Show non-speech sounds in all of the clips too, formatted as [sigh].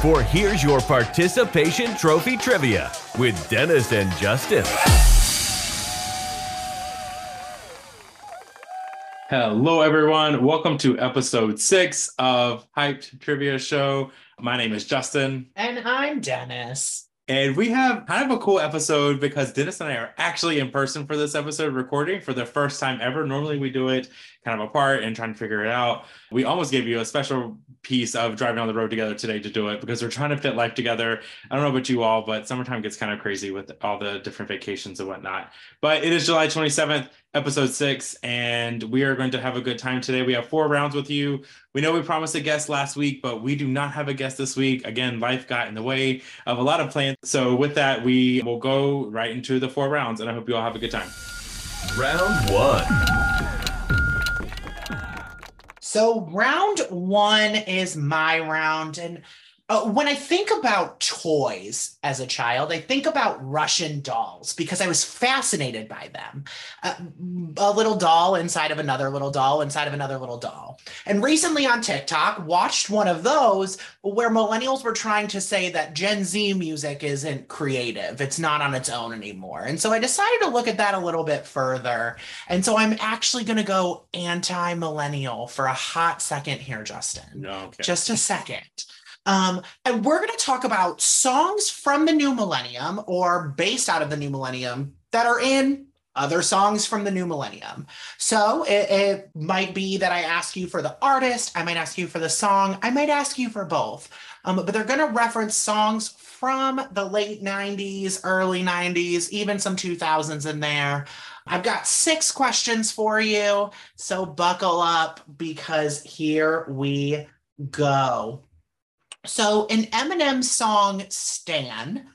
for Here's Your Participation Trophy Trivia with Dennis and Justin. Hello, everyone. Welcome to episode six of HYPT Trivia Show. My name is Justin. And I'm Dennis. And we have kind of a cool episode because Dennis and I are actually in person for this episode recording for the first time ever. Normally we do it kind of apart and trying to figure it out. We almost gave you a special piece of driving on the road together today to do it because we're trying to fit life together. I don't know about you all, but summertime gets kind of crazy with all the different vacations and whatnot. But it is July 27th episode six, and we are going to have a good time today. We have four rounds with you. We know we promised a guest last week, but we do not have a guest this week. Again, life got in the way of a lot of plans. So, with that, we will go right into the four rounds, and I hope you all have a good time. Round one. So, round one is my round. And uh, when I think about toys as a child, I think about Russian dolls because I was fascinated by them. Uh, a little doll inside of another little doll inside of another little doll. And recently on TikTok, watched one of those where millennials were trying to say that Gen Z music isn't creative, it's not on its own anymore. And so I decided to look at that a little bit further. And so I'm actually going to go anti millennial for a hot second here, Justin. No, okay. Just a second. Um, and we're going to talk about songs from the new millennium or based out of the new millennium that are in other songs from the new millennium. So it, it, might be that I ask you for the artist, I might ask you for the song, I might ask you for both. Um, but they're going to reference songs from the late 90s, early 90s, even some 2000s in there. I've got six questions for you. So buckle up because here we go. So, an Eminem song Stan,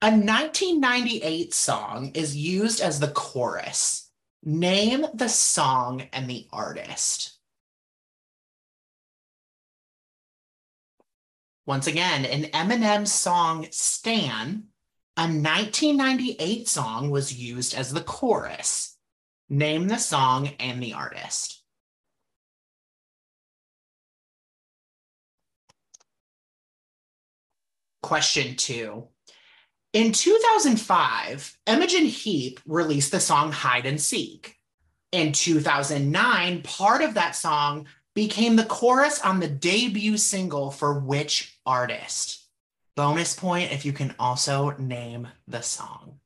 a 1998 song is used as the chorus. Name the song and the artist. Once again, an Eminem song Stan, a 1998 song was used as the chorus. Name the song and the artist. Question two. In 2005, Imogen Heap released the song Hide and Seek. In 2009, part of that song became the chorus on the debut single for which artist? Bonus point if you can also name the song.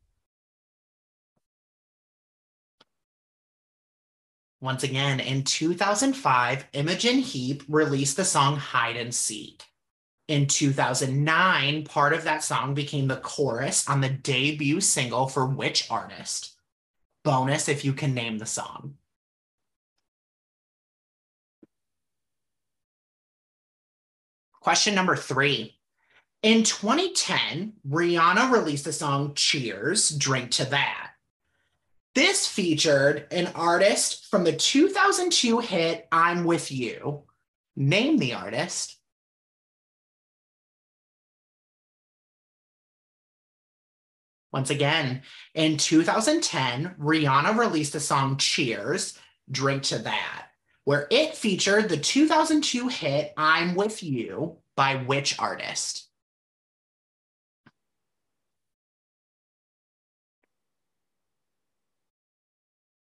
Once again, in 2005, Imogen Heap released the song Hide and Seek. In 2009, part of that song became the chorus on the debut single for which artist? Bonus if you can name the song. Question number three. In 2010, Rihanna released the song Cheers, Drink to That. This featured an artist from the 2002 hit I'm With You. Name the artist. Once again, in 2010, Rihanna released the song Cheers, Drink to That, where it featured the 2002 hit I'm With You by which artist?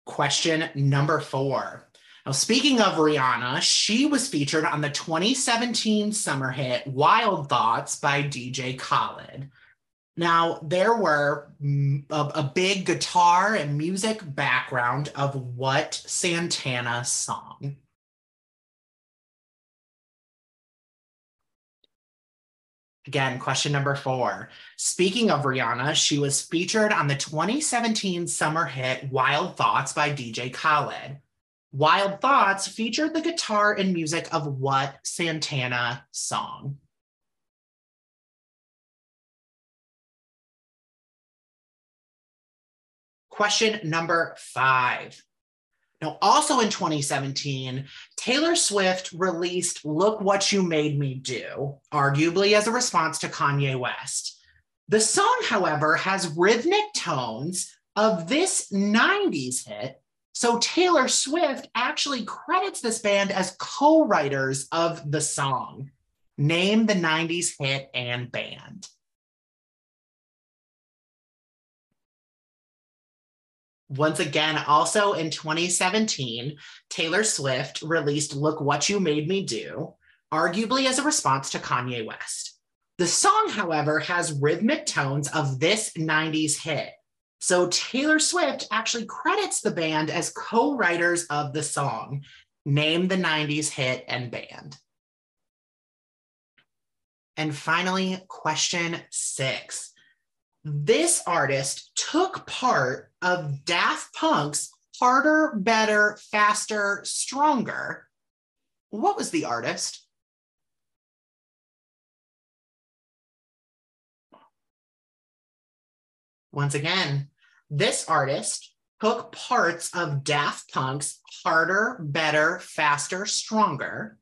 Question number four. Now, speaking of Rihanna, she was featured on the 2017 summer hit Wild Thoughts by DJ Khaled. Now, there were mm, a, a, big guitar and music background of what Santana song? Again, question number four. Speaking of Rihanna, she was featured on the 2017 summer hit Wild Thoughts by DJ Khaled. Wild Thoughts featured the guitar and music of what Santana song? Question number five. Now, also in 2017, Taylor Swift released Look What You Made Me Do, arguably as a response to Kanye West. The song, however, has rhythmic tones of this 90s hit. So Taylor Swift actually credits this band as co writers of the song. Name the 90s hit and band. Once again, also in 2017, Taylor Swift released Look What You Made Me Do, arguably as a response to Kanye West. The song, however, has rhythmic tones of this 90s hit. So Taylor Swift actually credits the band as co writers of the song. Name the 90s hit and band. And finally, question six. This artist took part of Daft Punk's Harder, Better, Faster, Stronger. What was the artist? Once again, this artist took parts of Daft Punk's Harder, Better, Faster, Stronger.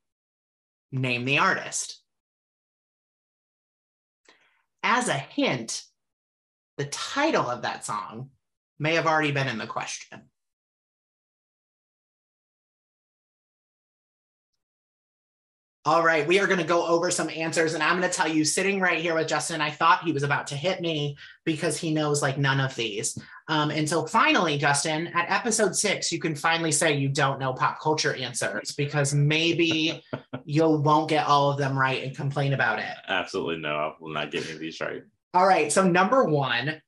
Name the artist. As a hint, the title of that song may have already been in the question. All right, we are going to go over some answers, and I'm going to tell you, sitting right here with Justin, I thought he was about to hit me because he knows like none of these. Um, and so finally, Justin, at episode six, you can finally say you don't know pop culture answers because maybe [laughs] you won't get all of them right and complain about it. Absolutely no, I will not get any of these right. All right, so number one,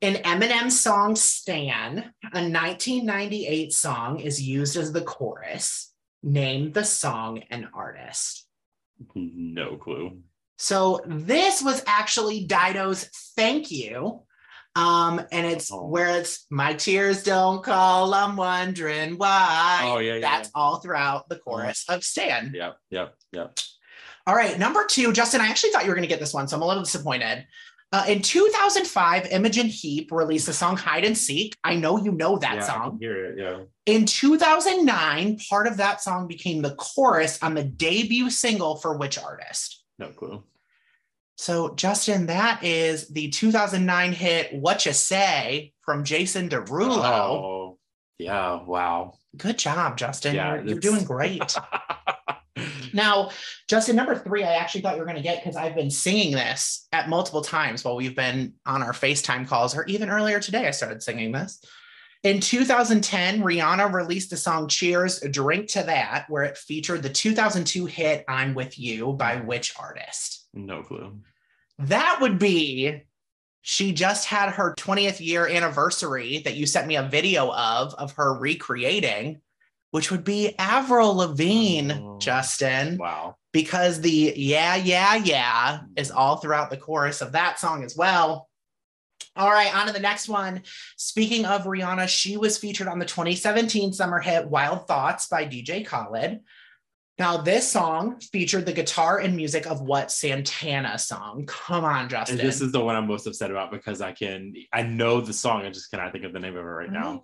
an Eminem song Stan, a 1998 song is used as the chorus. Name the song and artist. No clue. So this was actually Dido's Thank You. Um, and it's Oh. where it's my tears don't call, I'm wondering why. Oh, yeah, yeah, That's yeah. all throughout the chorus of Stan. Yep, yep, yep. All right, number two, Justin, I actually thought you were going to get this one, so I'm a little disappointed. Uh, in 2005, Imogen Heap released the song Hide and Seek. I know you know that yeah, song. hear it. Yeah. In 2009, part of that song became the chorus on the debut single for which artist? No clue. So, Justin, that is the 2009 hit What You Say from Jason Derulo. Oh, yeah. Wow. Good job, Justin. Yeah, you're, you're doing great. [laughs] Now, Justin, number three, I actually thought you were going to get because I've been singing this at multiple times while we've been on our FaceTime calls, or even earlier today, I started singing this. In 2010, Rihanna released the song Cheers, Drink to That, where it featured the 2002 hit I'm With You by which artist? no clue. That would be, she just had her 20th year anniversary that you sent me a video of, of her recreating, which would be Avril Lavigne, Oh. Justin Wow. because the yeah, yeah, yeah is all throughout the chorus of that song as well. All right, on to the next one. Speaking of Rihanna, she was featured on the 2017 summer hit Wild Thoughts by DJ Khaled. Now, this song featured the guitar and music of what Santana song? Come on, Justin. And this is the one I'm most upset about because I can I know the song. I just cannot think of the name of it right now.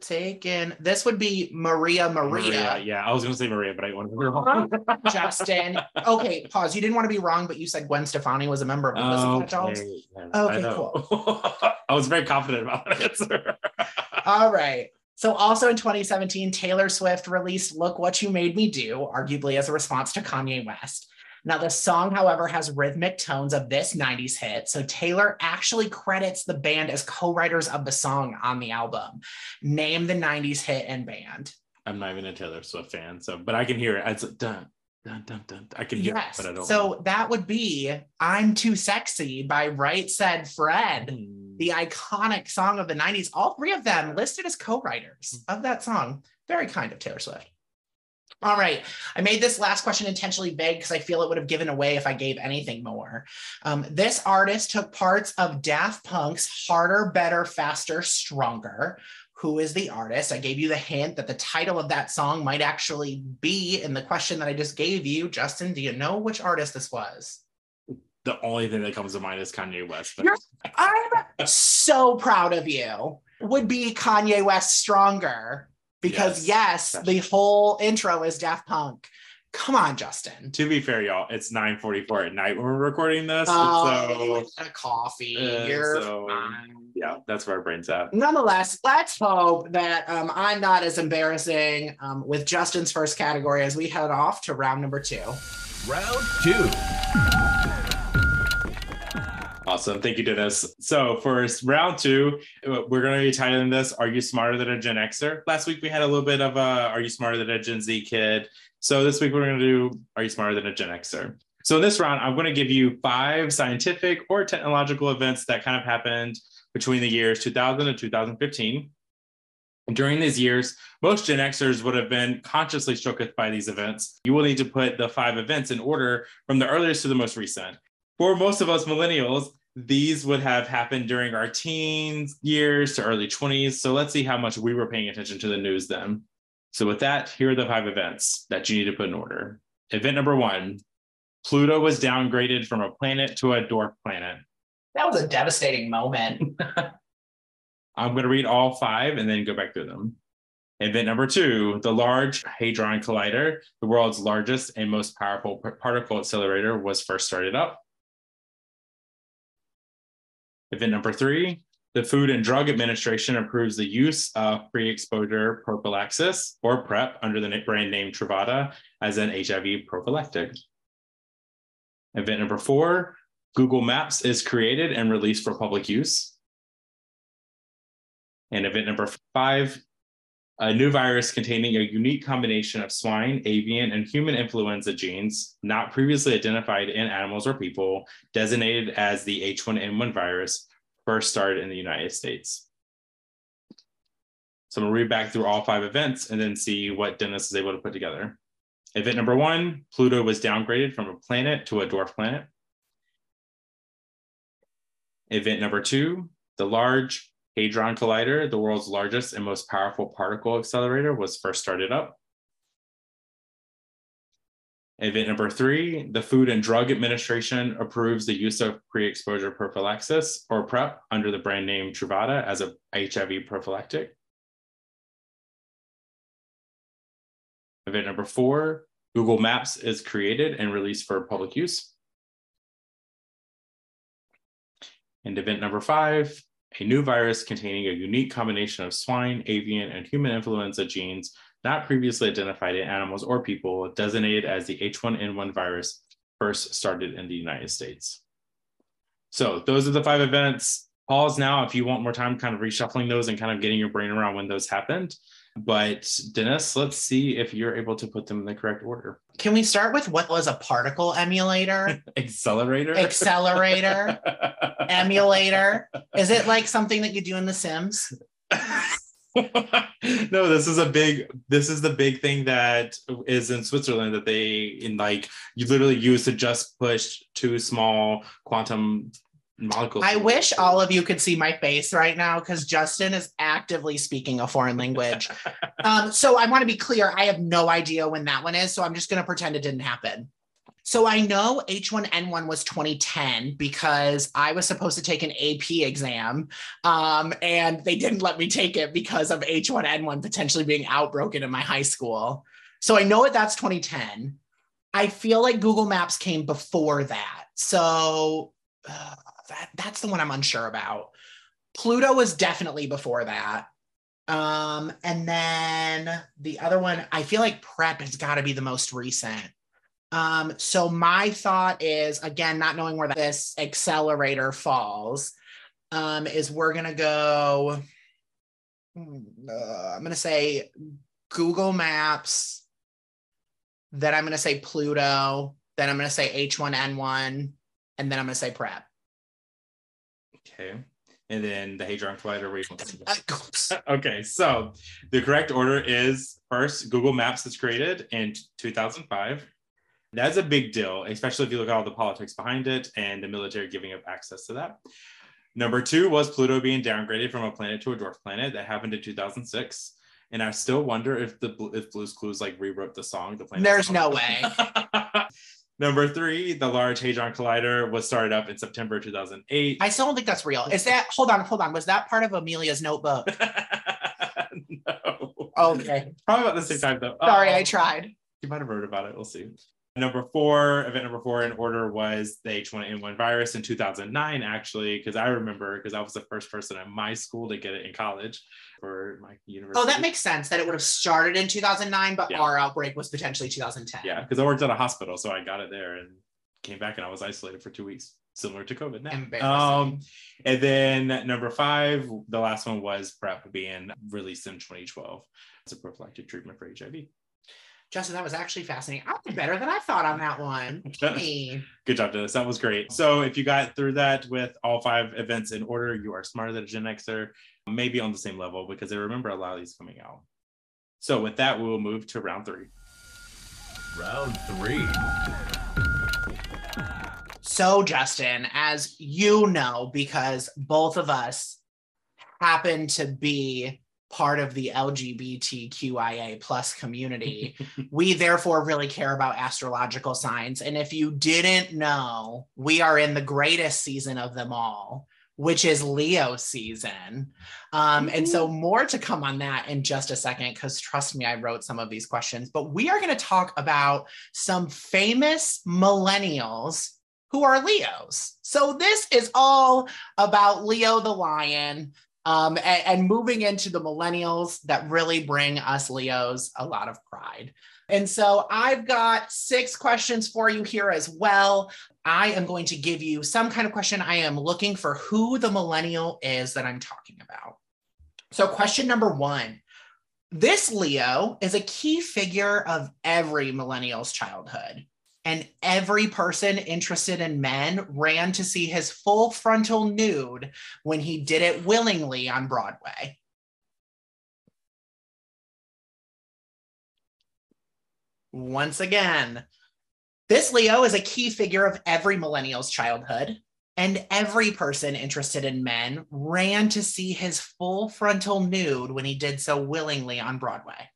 Taken. This would be Maria Maria. Yeah, I was gonna say Maria, but I wanted to be wrong. [laughs] Justin. Okay, pause. You didn't want to be wrong, but you said Gwen Stefani was a member of the. Okay, Okay, I know. [laughs] I was very confident about that answer. [laughs] All right. So, also in 2017, Taylor Swift released Look What You Made Me Do, arguably as a response to Kanye West. Now, the song, however, has rhythmic tones of this 90s hit. So, Taylor actually credits the band as co writers of the song on the album. Name the 90s hit and band. I'm not even a Taylor Swift fan, so but I can hear it. It's dun dun dun dun. I can hear Yes. it, but I don't. So, that would be I'm Too Sexy by Right Said Fred. Hmm. the iconic song of the 90s. All three of them listed as co writers of that song. Very kind of Taylor Swift. All right. I made this last question intentionally vague because I feel it would have given away if I gave anything more. Um, this artist took parts of Daft Punk's Harder, Better, Faster, Stronger. Who is the artist? I gave you the hint that the title of that song might actually be in the question that I just gave you. Justin, do you know which artist this was? the only thing that comes to mind is Kanye West. But You're- I'm so proud of you. Would be Kanye West stronger because yes, Yes. the whole intro is Daft Punk. Come on, Justin. to be fair, y'all, it's 9:44 at night when we're recording this. Oh, so a coffee. uh, You're so, fine. yeah, that's where our brain's at. Nonetheless, let's hope that um, I'm not as embarrassing um, with Justin's first category as we head off to round number two. Round two. Awesome. Thank you, Dennis. So, for round two, uh, we're going to be titling this Are You Smarter Than a Gen Xer? Last week, we had a little bit of a Are You Smarter Than a Gen Z kid? So, this week, we're going to do Are You Smarter Than a Gen Xer? So, in this round, I'm going to give you five scientific or technological events that kind of happened between the years 2000 and 2015. During these years, most Gen Xers would have been consciously shook by these events. You will need to put the five events in order from the earliest to the most recent. For most of us millennials, these would have happened during our teens years to early 20s. So let's see how much we were paying attention to the news then. So, with that, here are the five events that you need to put in order. Event number one Pluto was downgraded from a planet to a dwarf planet. That was a devastating moment. [laughs] I'm going to read all five and then go back through them. Event number two, the Large Hadron Collider, the world's largest and most powerful particle accelerator, was first started up. Event number three, the Food and Drug Administration approves the use of pre exposure prophylaxis or PrEP under the brand name Truvada as an HIV prophylactic. Event number four, Google Maps is created and released for public use. And event number five, a new virus containing a unique combination of swine, avian, and human influenza genes not previously identified in animals or people, designated as the H1N1 virus, first started in the United States. So I'm gonna read back through all five events and then see what Dennis is able to put together. Event number one, Pluto was downgraded from a planet to a dwarf planet. Event number two, the Large Hadron Collider, the world's largest and most powerful particle accelerator, was first started up. Event number three, the Food and Drug Administration approves the use of pre-exposure prophylaxis or PrEP under the brand name Truvada as a HIV prophylactic. Event number four, Google Maps is created and released for public use. And event number five, a new virus containing a unique combination of swine, avian, and human influenza genes not previously identified in animals or people, designated as the H1N1 virus, first started in the United States. So those are the five events. Pause now if you want more time kind of reshuffling those and kind of getting your brain around when those happened. But Dennis, let's see if you're able to put them in the correct order. Can we start with what was a particle emulator? [laughs] Accelerator? Accelerator? [laughs] emulator? Is it like something that you do in The Sims? [laughs] no, this is a big this is the big thing that is in Switzerland that they in like you literally use to just push two small quantum I wish all of you could see my face right now because Justin is actively speaking a foreign language. [laughs] um, so I want to be clear, I have no idea when that one is, so I'm just gonna pretend it didn't happen. So I know H1N1 was 2010 because I was supposed to take an AP exam um, and they didn't let me take it because of H1N1 potentially being outbroken in my high school. So I know that that's 2010. I feel like Google Maps came before that. So uh, that, that's the one I'm unsure about. Pluto was definitely before that. Um, and then the other one, I feel like prep has got to be the most recent. Um, so my thought is again, not knowing where this accelerator falls, um, is we're gonna go. Hmm, uh, I'm gonna say Google Maps. Then I'm gonna say Pluto. Then I'm gonna say H1N1, and then I'm gonna say Prep. Okay. And then the Hadron Collider. [laughs] okay, so the correct order is first Google Maps is created in 2005. That's a big deal, especially if you look at all the politics behind it and the military giving up access to that. Number two was Pluto being downgraded from a planet to a dwarf planet. That happened in 2006. And I still wonder if the if Blue's Clues like rewrote the song. The planet. There's song. no way. [laughs] Number three, the Large Hadron Collider was started up in September 2008. I still don't think that's real. Is that? Hold on, hold on. Was that part of Amelia's notebook? [laughs] no. Okay. Probably about the same time though. Sorry, oh, I tried. You might have heard about it. We'll see. Number four, event number four in order was the H1N1 virus in 2009, actually, because I remember because I was the first person at my school to get it in college for my university. Oh, that makes sense that it would have started in 2009, but Yeah. our outbreak was potentially 2010. Yeah, because I worked at a hospital, so I got it there and came back and I was isolated for two weeks, similar to COVID now. Um, and then number five, the last one was PrEP being released in 2012 as a prophylactic treatment for HIV. Justin, that was actually fascinating. I did better than I thought on that one. [laughs] Hey. Good job, Dennis. That was great. So if you got through that with all five events in order, you are smarter than a Gen Xer, maybe on the same level because I remember a lot of these coming out. So with that, we will move to round three. Round three. So, Justin, as you know, because both of us happen to be part of the LGBTQIA plus community, [laughs] we therefore really care about astrological signs. And if you didn't know, we are in the greatest season of them all, which is Leo season. Um, and so, more to come on that in just a second, because trust me, I wrote some of these questions. But we are going to talk about some famous millennials who are Leos. So this is all about Leo the lion um, and, and moving into the millennials that really bring us Leos a lot of pride. And so I've got six questions for you here as well. I am going to give you some kind of question. I am looking for who the millennial is that I'm talking about. So, question number one this Leo is a key figure of every millennial's childhood and every person interested in men ran to see his full frontal nude when he did it willingly on Broadway. Once again, this Leo is a key figure of every millennial's childhood, and every person interested in men ran to see his full frontal nude when he did so willingly on Broadway.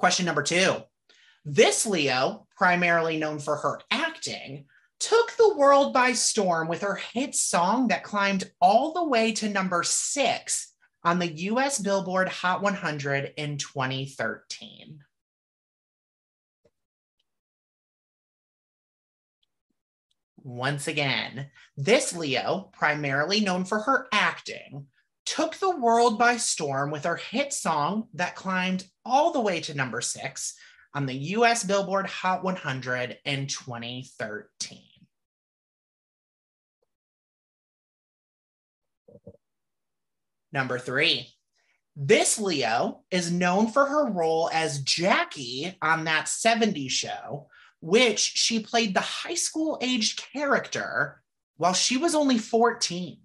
Question number two. This Leo, primarily known for her acting, took the world by storm with her hit song that climbed all the way to number six on the US Billboard Hot 100 in 2013. Once again, this Leo, primarily known for her acting, took the world by storm with her hit song that climbed all the way to number six on the US Billboard Hot 100 in 2013. Number three, this Leo is known for her role as Jackie on that 70s show, which she played the high school aged character while she was only 14.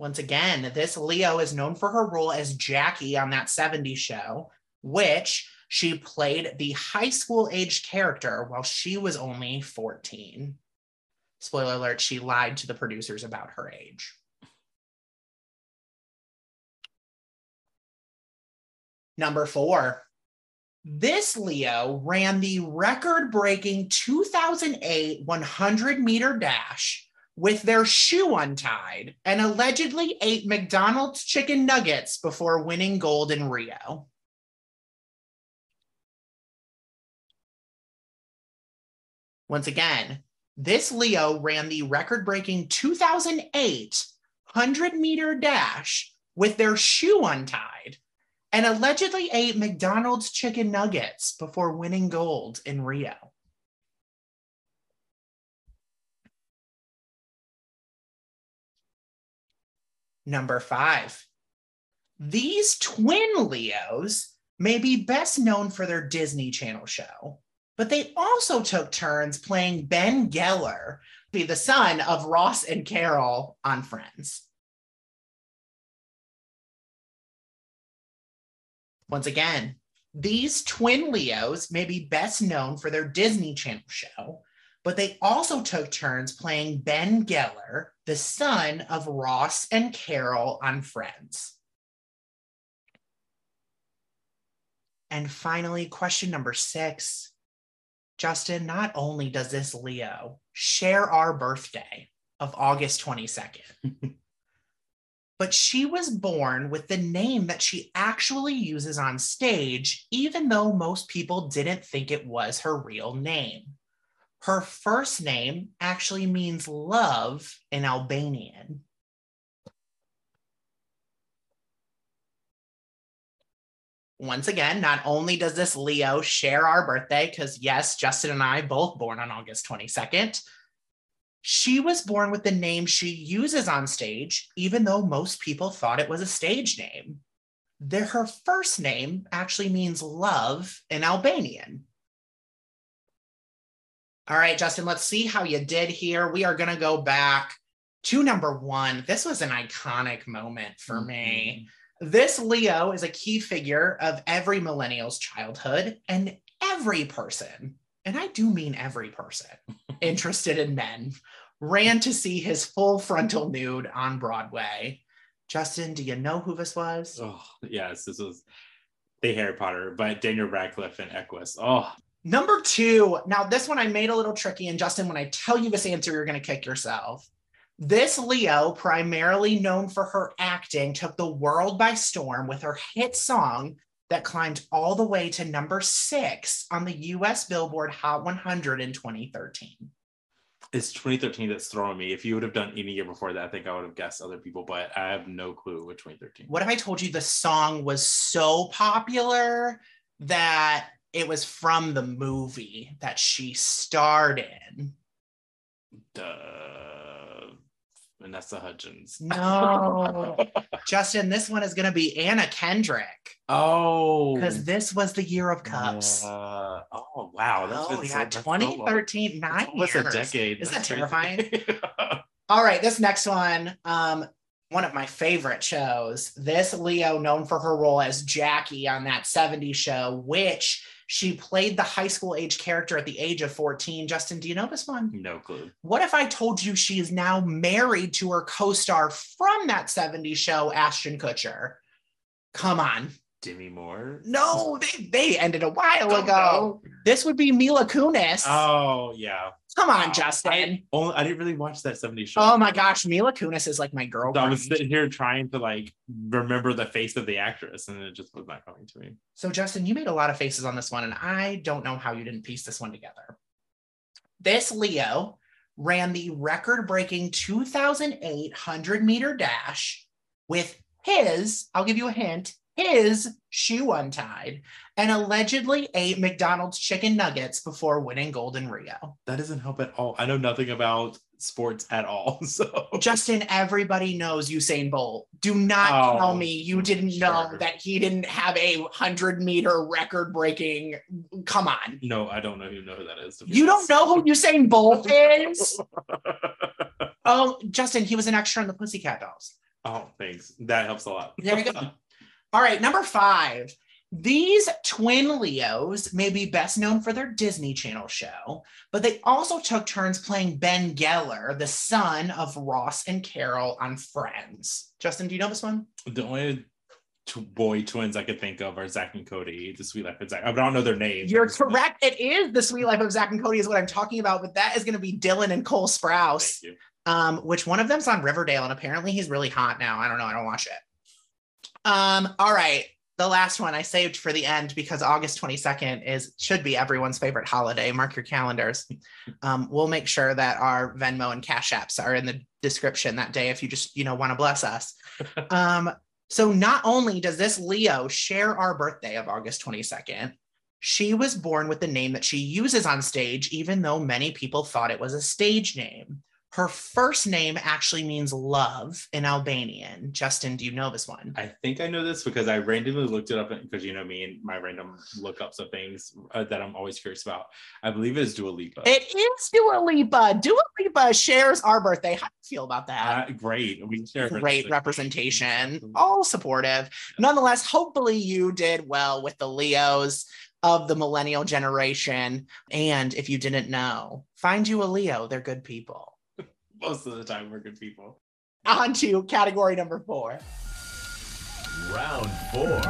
Once again, this Leo is known for her role as Jackie on that 70s show, which she played the high school aged character while she was only 14. Spoiler alert, she lied to the producers about her age. Number four, this Leo ran the record breaking 2008 100 meter dash with their shoe untied and allegedly ate McDonald's chicken nuggets before winning gold in Rio. Once again, this Leo ran the record breaking 2008 100 meter dash with their shoe untied and allegedly ate McDonald's chicken nuggets before winning gold in Rio. Number five, these twin Leos may be best known for their Disney Channel show, but they also took turns playing Ben Geller, be the son of Ross and Carol on Friends. Once again, these twin Leos may be best known for their Disney Channel show, but they also took turns playing Ben Geller, the son of Ross and Carol on Friends. And finally, question number six. Justin, not only does this Leo share our birthday of August 22nd, [laughs] but she was born with the name that she actually uses on stage, even though most people didn't think it was her real name. Her first name actually means love in Albanian. Once again, not only does this Leo share our birthday, because yes, Justin and I both born on August 22nd, she was born with the name she uses on stage, even though most people thought it was a stage name. The, her first name actually means love in Albanian. All right, Justin, let's see how you did here. We are going to go back to number one. This was an iconic moment for me. Mm-hmm. This Leo is a key figure of every millennial's childhood and every person, and I do mean every person [laughs] interested in men, ran to see his full frontal nude on Broadway. Justin, do you know who this was? Oh, yes, this was the Harry Potter, but Daniel Radcliffe and Equus. Oh, Number two. Now, this one I made a little tricky. And Justin, when I tell you this answer, you're going to kick yourself. This Leo, primarily known for her acting, took the world by storm with her hit song that climbed all the way to number six on the US Billboard Hot 100 in 2013. it's 2013 that's throwing me. If you would have done any year before that, I think I would have guessed other people, but I have no clue what 2013. What if I told you the song was so popular that it was from the movie that she starred in? The Vanessa Hudgens. No. [laughs] Justin, this one is going to be Anna Kendrick Oh. because this was the year of cups. Uh, oh wow, that's oh, yeah, that's so long. 2013, That's nine almost years. a decade. Isn't that That's crazy. [laughs] All right, this next one, um, one of my favorite shows. This Leo, known for her role as Jackie on that 70s show, which she played the high school age character at the age of 14. Justin, do you know this one? no clue. What if I told you she is now married to her co-star from that 70s show, Ashton Kutcher? Come on. Demi Moore. No, they, they ended a while Oh, ago. This would be Mila Kunis. Oh yeah. Come on, Justin. I, only, I didn't really watch that 70s show. oh my gosh, Mila Kunis is like my girl. So I was sitting here trying to like remember the face of the actress, and it just was not coming to me. So, Justin, you made a lot of faces on this one, and I don't know how you didn't piece this one together. This Leo ran the record breaking 2008 100 meter dash with his, I'll give you a hint, his shoe untied, and allegedly ate McDonald's chicken nuggets before winning gold in Rio. That doesn't help at all. I know nothing about sports at all. [laughs] So Justin, everybody knows Usain Bolt. Do not Oh, tell me you didn't know that he didn't have a 100 meter record breaking. Come on. no, I don't know who know who that is. You don't know who Usain Bolt is? [laughs] oh, Justin, he was an extra in the Pussycat Dolls. oh, thanks. That helps a lot. There you go. [laughs] All right, number five. These twin Leos may be best known for their Disney Channel show, but they also took turns playing Ben Geller, the son of Ross and Carol on Friends. Justin, do you know this one? the only two boy twins I could think of are Zach and Cody, the Suite Life of Zack. I don't know their names. You're correct. It is the Suite Life of Zack and Cody, is what I'm talking about, but that is going to be Dylan and Cole Sprouse. Um, which one of them's on Riverdale, and apparently he's really hot now. I don't know. I don't watch it. Um, all right. The last one I saved for the end because August 22nd is should be everyone's favorite holiday. Mark your calendars. Um, we'll make sure that our Venmo and Cash apps are in the description that day if you just you know want to bless us. [laughs] Um, so not only does this Leo share our birthday of August 22nd, she was born with the name that she uses on stage, even though many people thought it was a stage name. Her first name actually means love in Albanian. Justin, do you know this one? I think I know this because I randomly looked it up because you know me and my random lookups of things uh, that I'm always curious about. I believe it is Dua Lipa. It is Dua Lipa. Dua Lipa shares our birthday. How do you feel about that? Uh, great. We share Great representation, all supportive. Nonetheless, hopefully you did well with the Leos of the millennial generation. And if you didn't know, find you a Leo. They're good people. Most of the time, we're good people. On to category number four. Round four.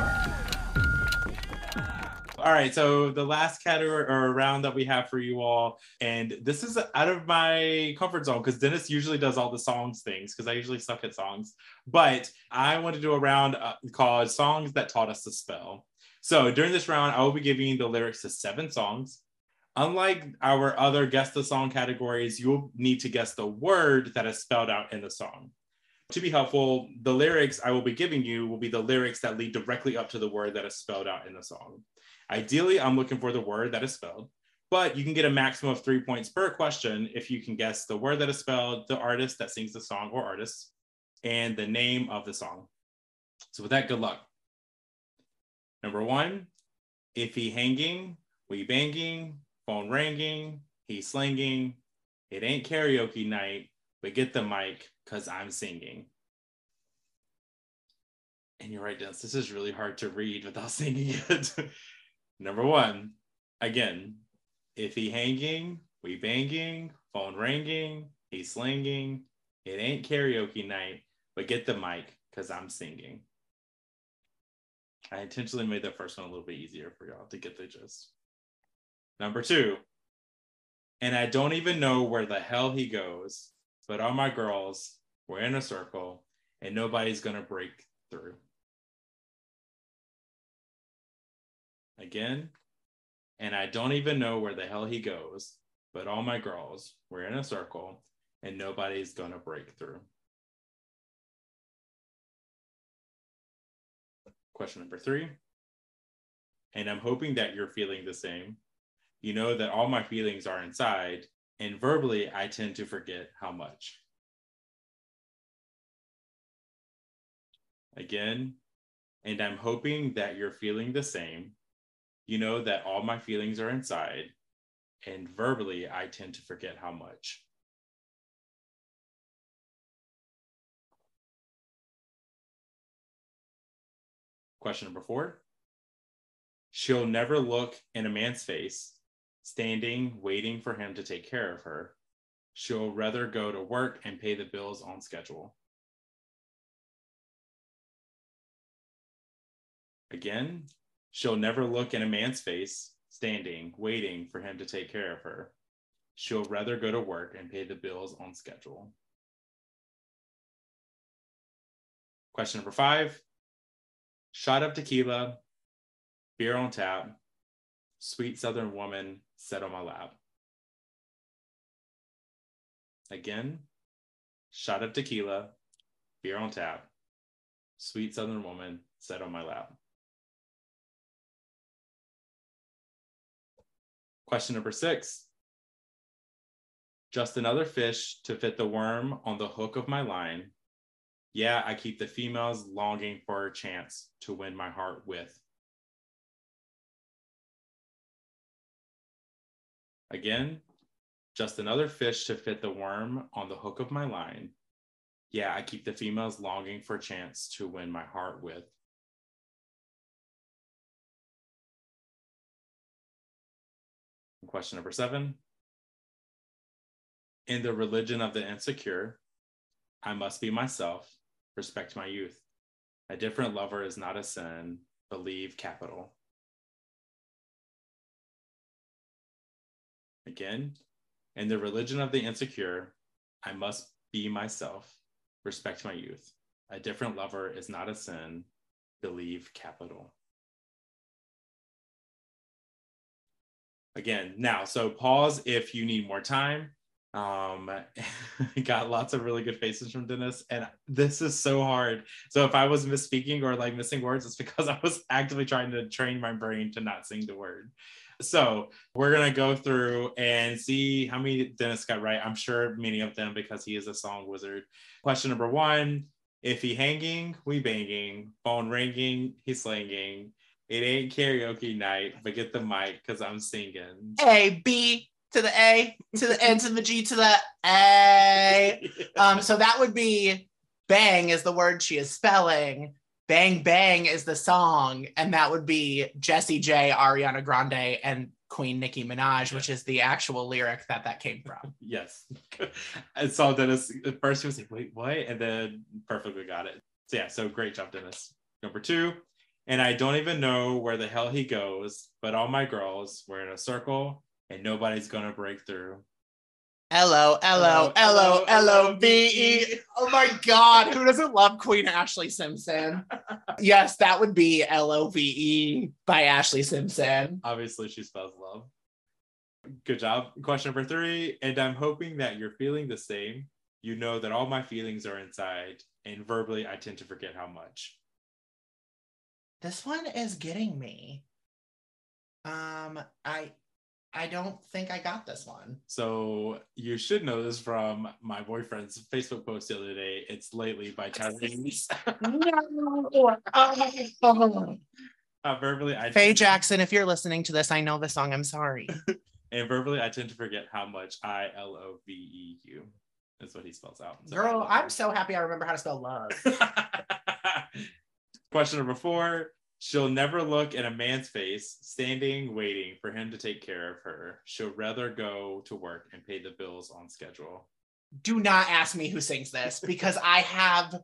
All right, so the last category or round that we have for you all, and this is out of my comfort zone because Dennis usually does all the songs things because I usually suck at songs. But I want to do a round uh, called Songs That Taught Us to Spell. So during this round, I will be giving the lyrics to seven songs. Unlike our other guess the song categories, you'll need to guess the word that is spelled out in the song. To be helpful, the lyrics I will be giving you will be the lyrics that lead directly up to the word that is spelled out in the song. Ideally, I'm looking for the word that is spelled, but you can get a maximum of three points per question if you can guess the word that is spelled, the artist that sings the song or artist, and the name of the song. So with that, good luck. Number one, if he hanging, we banging, phone ringing, he slinging, it ain't karaoke night, but get the mic, cause I'm singing. And you're right, Dennis, this is really hard to read without [laughs] singing it. Number one, again, if he hanging, we banging, phone ringing, he slinging. It ain't karaoke night, but get the mic because I'm singing. I intentionally made the first one a little bit easier for y'all to get the gist. Number two, and I don't even know where the hell he goes, but all my girls, we're in a circle and nobody's gonna break through. again. And I don't even know where the hell he goes, but all my girls, we're in a circle and nobody's gonna break through. Question number three. And I'm hoping that you're feeling the same. You know that all my feelings are inside, and verbally, I tend to forget how much. Again, and I'm hoping that you're feeling the same you know that all my feelings are inside, and verbally, I tend to forget how much. Question number four. She'll never look in a man's face, standing, waiting for him to take care of her. She'll rather go to work and pay the bills on schedule. Again, She'll never look in a man's face, standing, waiting for him to take care of her. She'll rather go to work and pay the bills on schedule. Question number five shot of tequila, beer on tap, sweet southern woman set on my lap. Again, shot of tequila, beer on tap, sweet southern woman set on my lap. Question number six. Just another fish to fit the worm on the hook of my line. Yeah, I keep the females longing for a chance to win my heart with. Again, just another fish to fit the worm on the hook of my line. Yeah, I keep the females longing for a chance to win my heart with. Question number seven. In the religion of the insecure, I must be myself, respect my youth. A different lover is not a sin, believe capital. Again, in the religion of the insecure, I must be myself, respect my youth. A different lover is not a sin, believe capital. again now so pause if you need more time um [laughs] got lots of really good faces from dennis and this is so hard so if i was misspeaking or like missing words it's because [laughs] i was actively trying to train my brain to not sing the word so we're gonna go through and see how many dennis got right i'm sure many of them because he is a song wizard question number one if he hanging we banging phone ringing he slanging it ain't karaoke night, but get the mic because I'm singing. A B to the A to the N to the G to the A. [laughs] Um, so that would be bang is the word she is spelling. Bang Bang is the song, and that would be Jessie J, Ariana Grande, and Queen Nicki Minaj, which is the actual lyric that that came from. [laughs] yes. [laughs] I saw Dennis at first. He was like, "Wait, what?" And then perfectly got it. So yeah, so great job, Dennis. Number two, And I don't even know where the hell he goes, but all my girls, we're in a circle and nobody's gonna break through. L O L O L O L O V E. Oh my God. Who doesn't love Queen Ashlee Simpson? [laughs] yes, that would be L O V E by Ashlee Simpson. Obviously, she spells love. Good job. Question number three. And I'm hoping that you're feeling the same. You know that all my feelings are inside, and verbally, I tend to forget how much. This one is getting me. Um, I I don't think I got this one. So you should know this from my boyfriend's Facebook post the other day. It's lately by [laughs] Tyrese. no. uh, verbally, I Faye Jackson, if you're listening to this, I know the song. I'm sorry. [laughs] and verbally, I tend to forget how much I L O V E U. That's what he spells out. So Girl, I'm so happy I remember how to spell love. [laughs] Question number four. She'll never look at a man's face, standing, waiting for him to take care of her. She'll rather go to work and pay the bills on schedule. Do not ask me who sings this because I have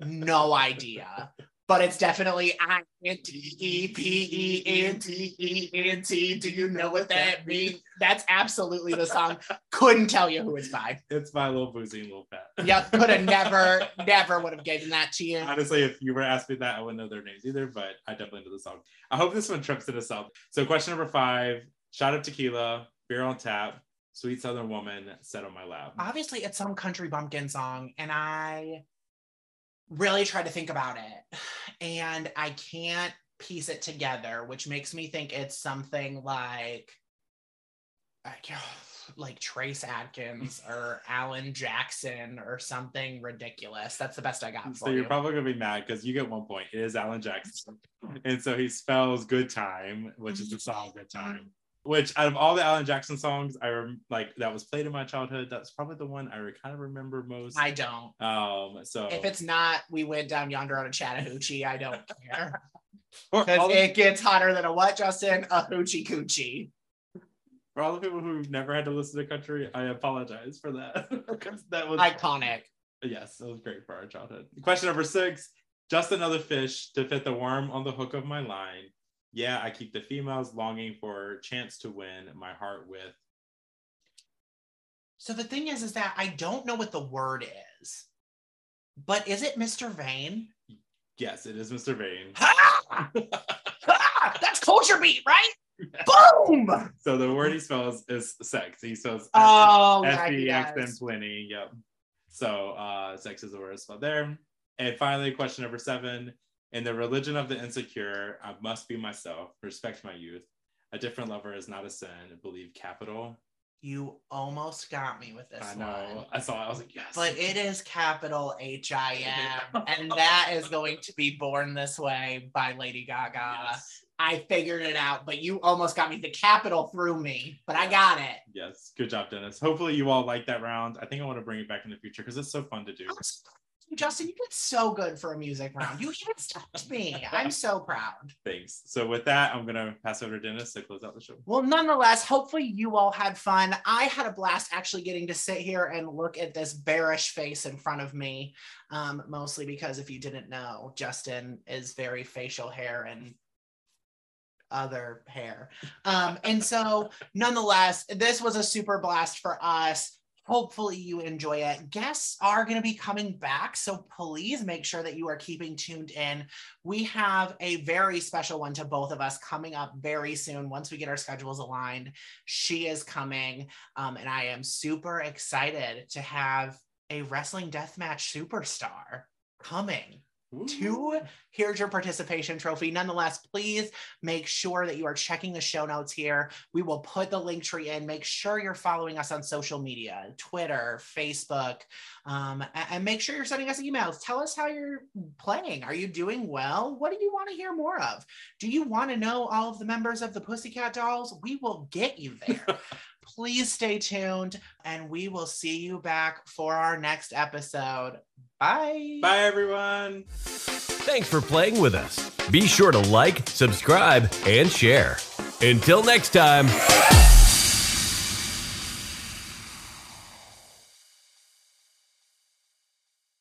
no idea. But it's definitely I N T E P E N T E N T. Do you know what that means? That's absolutely the song. Couldn't tell you who it's by. It's by Lil Boosie and Lil Phat. Yep, could have [laughs] never, never would have given that to you. Honestly, if you were asking that, I wouldn't know their names either, but I definitely know the song. I hope this one trips in itself. So, question number five shot of tequila, beer on tap, sweet southern woman, set on my lap. Obviously, it's some country bumpkin song, and I really try to think about it, and I can't piece it together, which makes me think it's something like, like, like Trace Adkins [laughs] or Alan Jackson or something ridiculous. That's the best I got for So you're you. probably gonna be mad because you get one point. It is Alan Jackson, [laughs] and so he spells "good time," which is mm-hmm. the song "Good Time." Which out of all the Alan Jackson songs, I rem- like that was played in my childhood. That's probably the one I re- kind of remember most. I don't. um, so If it's not, we went down yonder on a Chattahoochee. I don't care. [laughs] Because the, it gets hotter than a what, Justin? A hoochie coochie. for all the people who've never had to listen to country, I apologize for that [laughs] because that was Iconic. Yes, it was great for our childhood. Question number six just another fish to fit the worm on the hook of my line. Yeah, I keep the females longing for chance to win my heart with. So the thing is, is that I don't know what the word is, but is it Mr. Vain? Yes, it is Mr. Vain. Ha! Ha! That's culture beat, right? [laughs] Boom! So the word he spells is sex. He spells Oh, S yeah, B he X does. M twenty. Yep. So uh, sex is the word spelled there. And finally, question number seven. In the religion of the insecure, I must be myself, respect my youth. A different lover is not a sin. Believe capital. You almost got me with this I know. one. I saw. it. I was like, yes. But it is capital H I M, [laughs] and that is going to be Born This Way by Lady Gaga. Yes. I figured it out, but you almost got me. The capital through me, but I got it. Yes. Good job, Dennis. Hopefully, you all like that round. I think I want to bring it back in the future because it's so fun to do. Justin, you did so good for a music round. You even stopped me. I'm so proud. [laughs] Thanks. So with that, I'm gonna pass over to Dennis to close out the show. Well, nonetheless, hopefully you all had fun. I had a blast actually getting to sit here and look at this bearish face in front of me. Um, mostly because if you didn't know, Justin is very facial hair and other hair. Um, and so, nonetheless, this was a super blast for us. Hopefully, you enjoy it. Guests are going to be coming back, so please make sure that you are keeping tuned in. We have a very special one to both of us coming up very soon once we get our schedules aligned. She is coming, um, and I am super excited to have a wrestling deathmatch superstar coming to here's your participation trophy. Nonetheless, please make sure that you are checking the show notes here. We will put the link tree in. Make sure you're following us on social media Twitter, Facebook, um, and make sure you're sending us emails. Tell us how you're playing. Are you doing well? What do you want to hear more of? Do you want to know all of the members of the Pussycat Dolls? We will get you there. [laughs] Please stay tuned, and we will see you back for our next episode. Bye. Bye, everyone. Thanks for playing with us. Be sure to like, subscribe, and share. Until next time.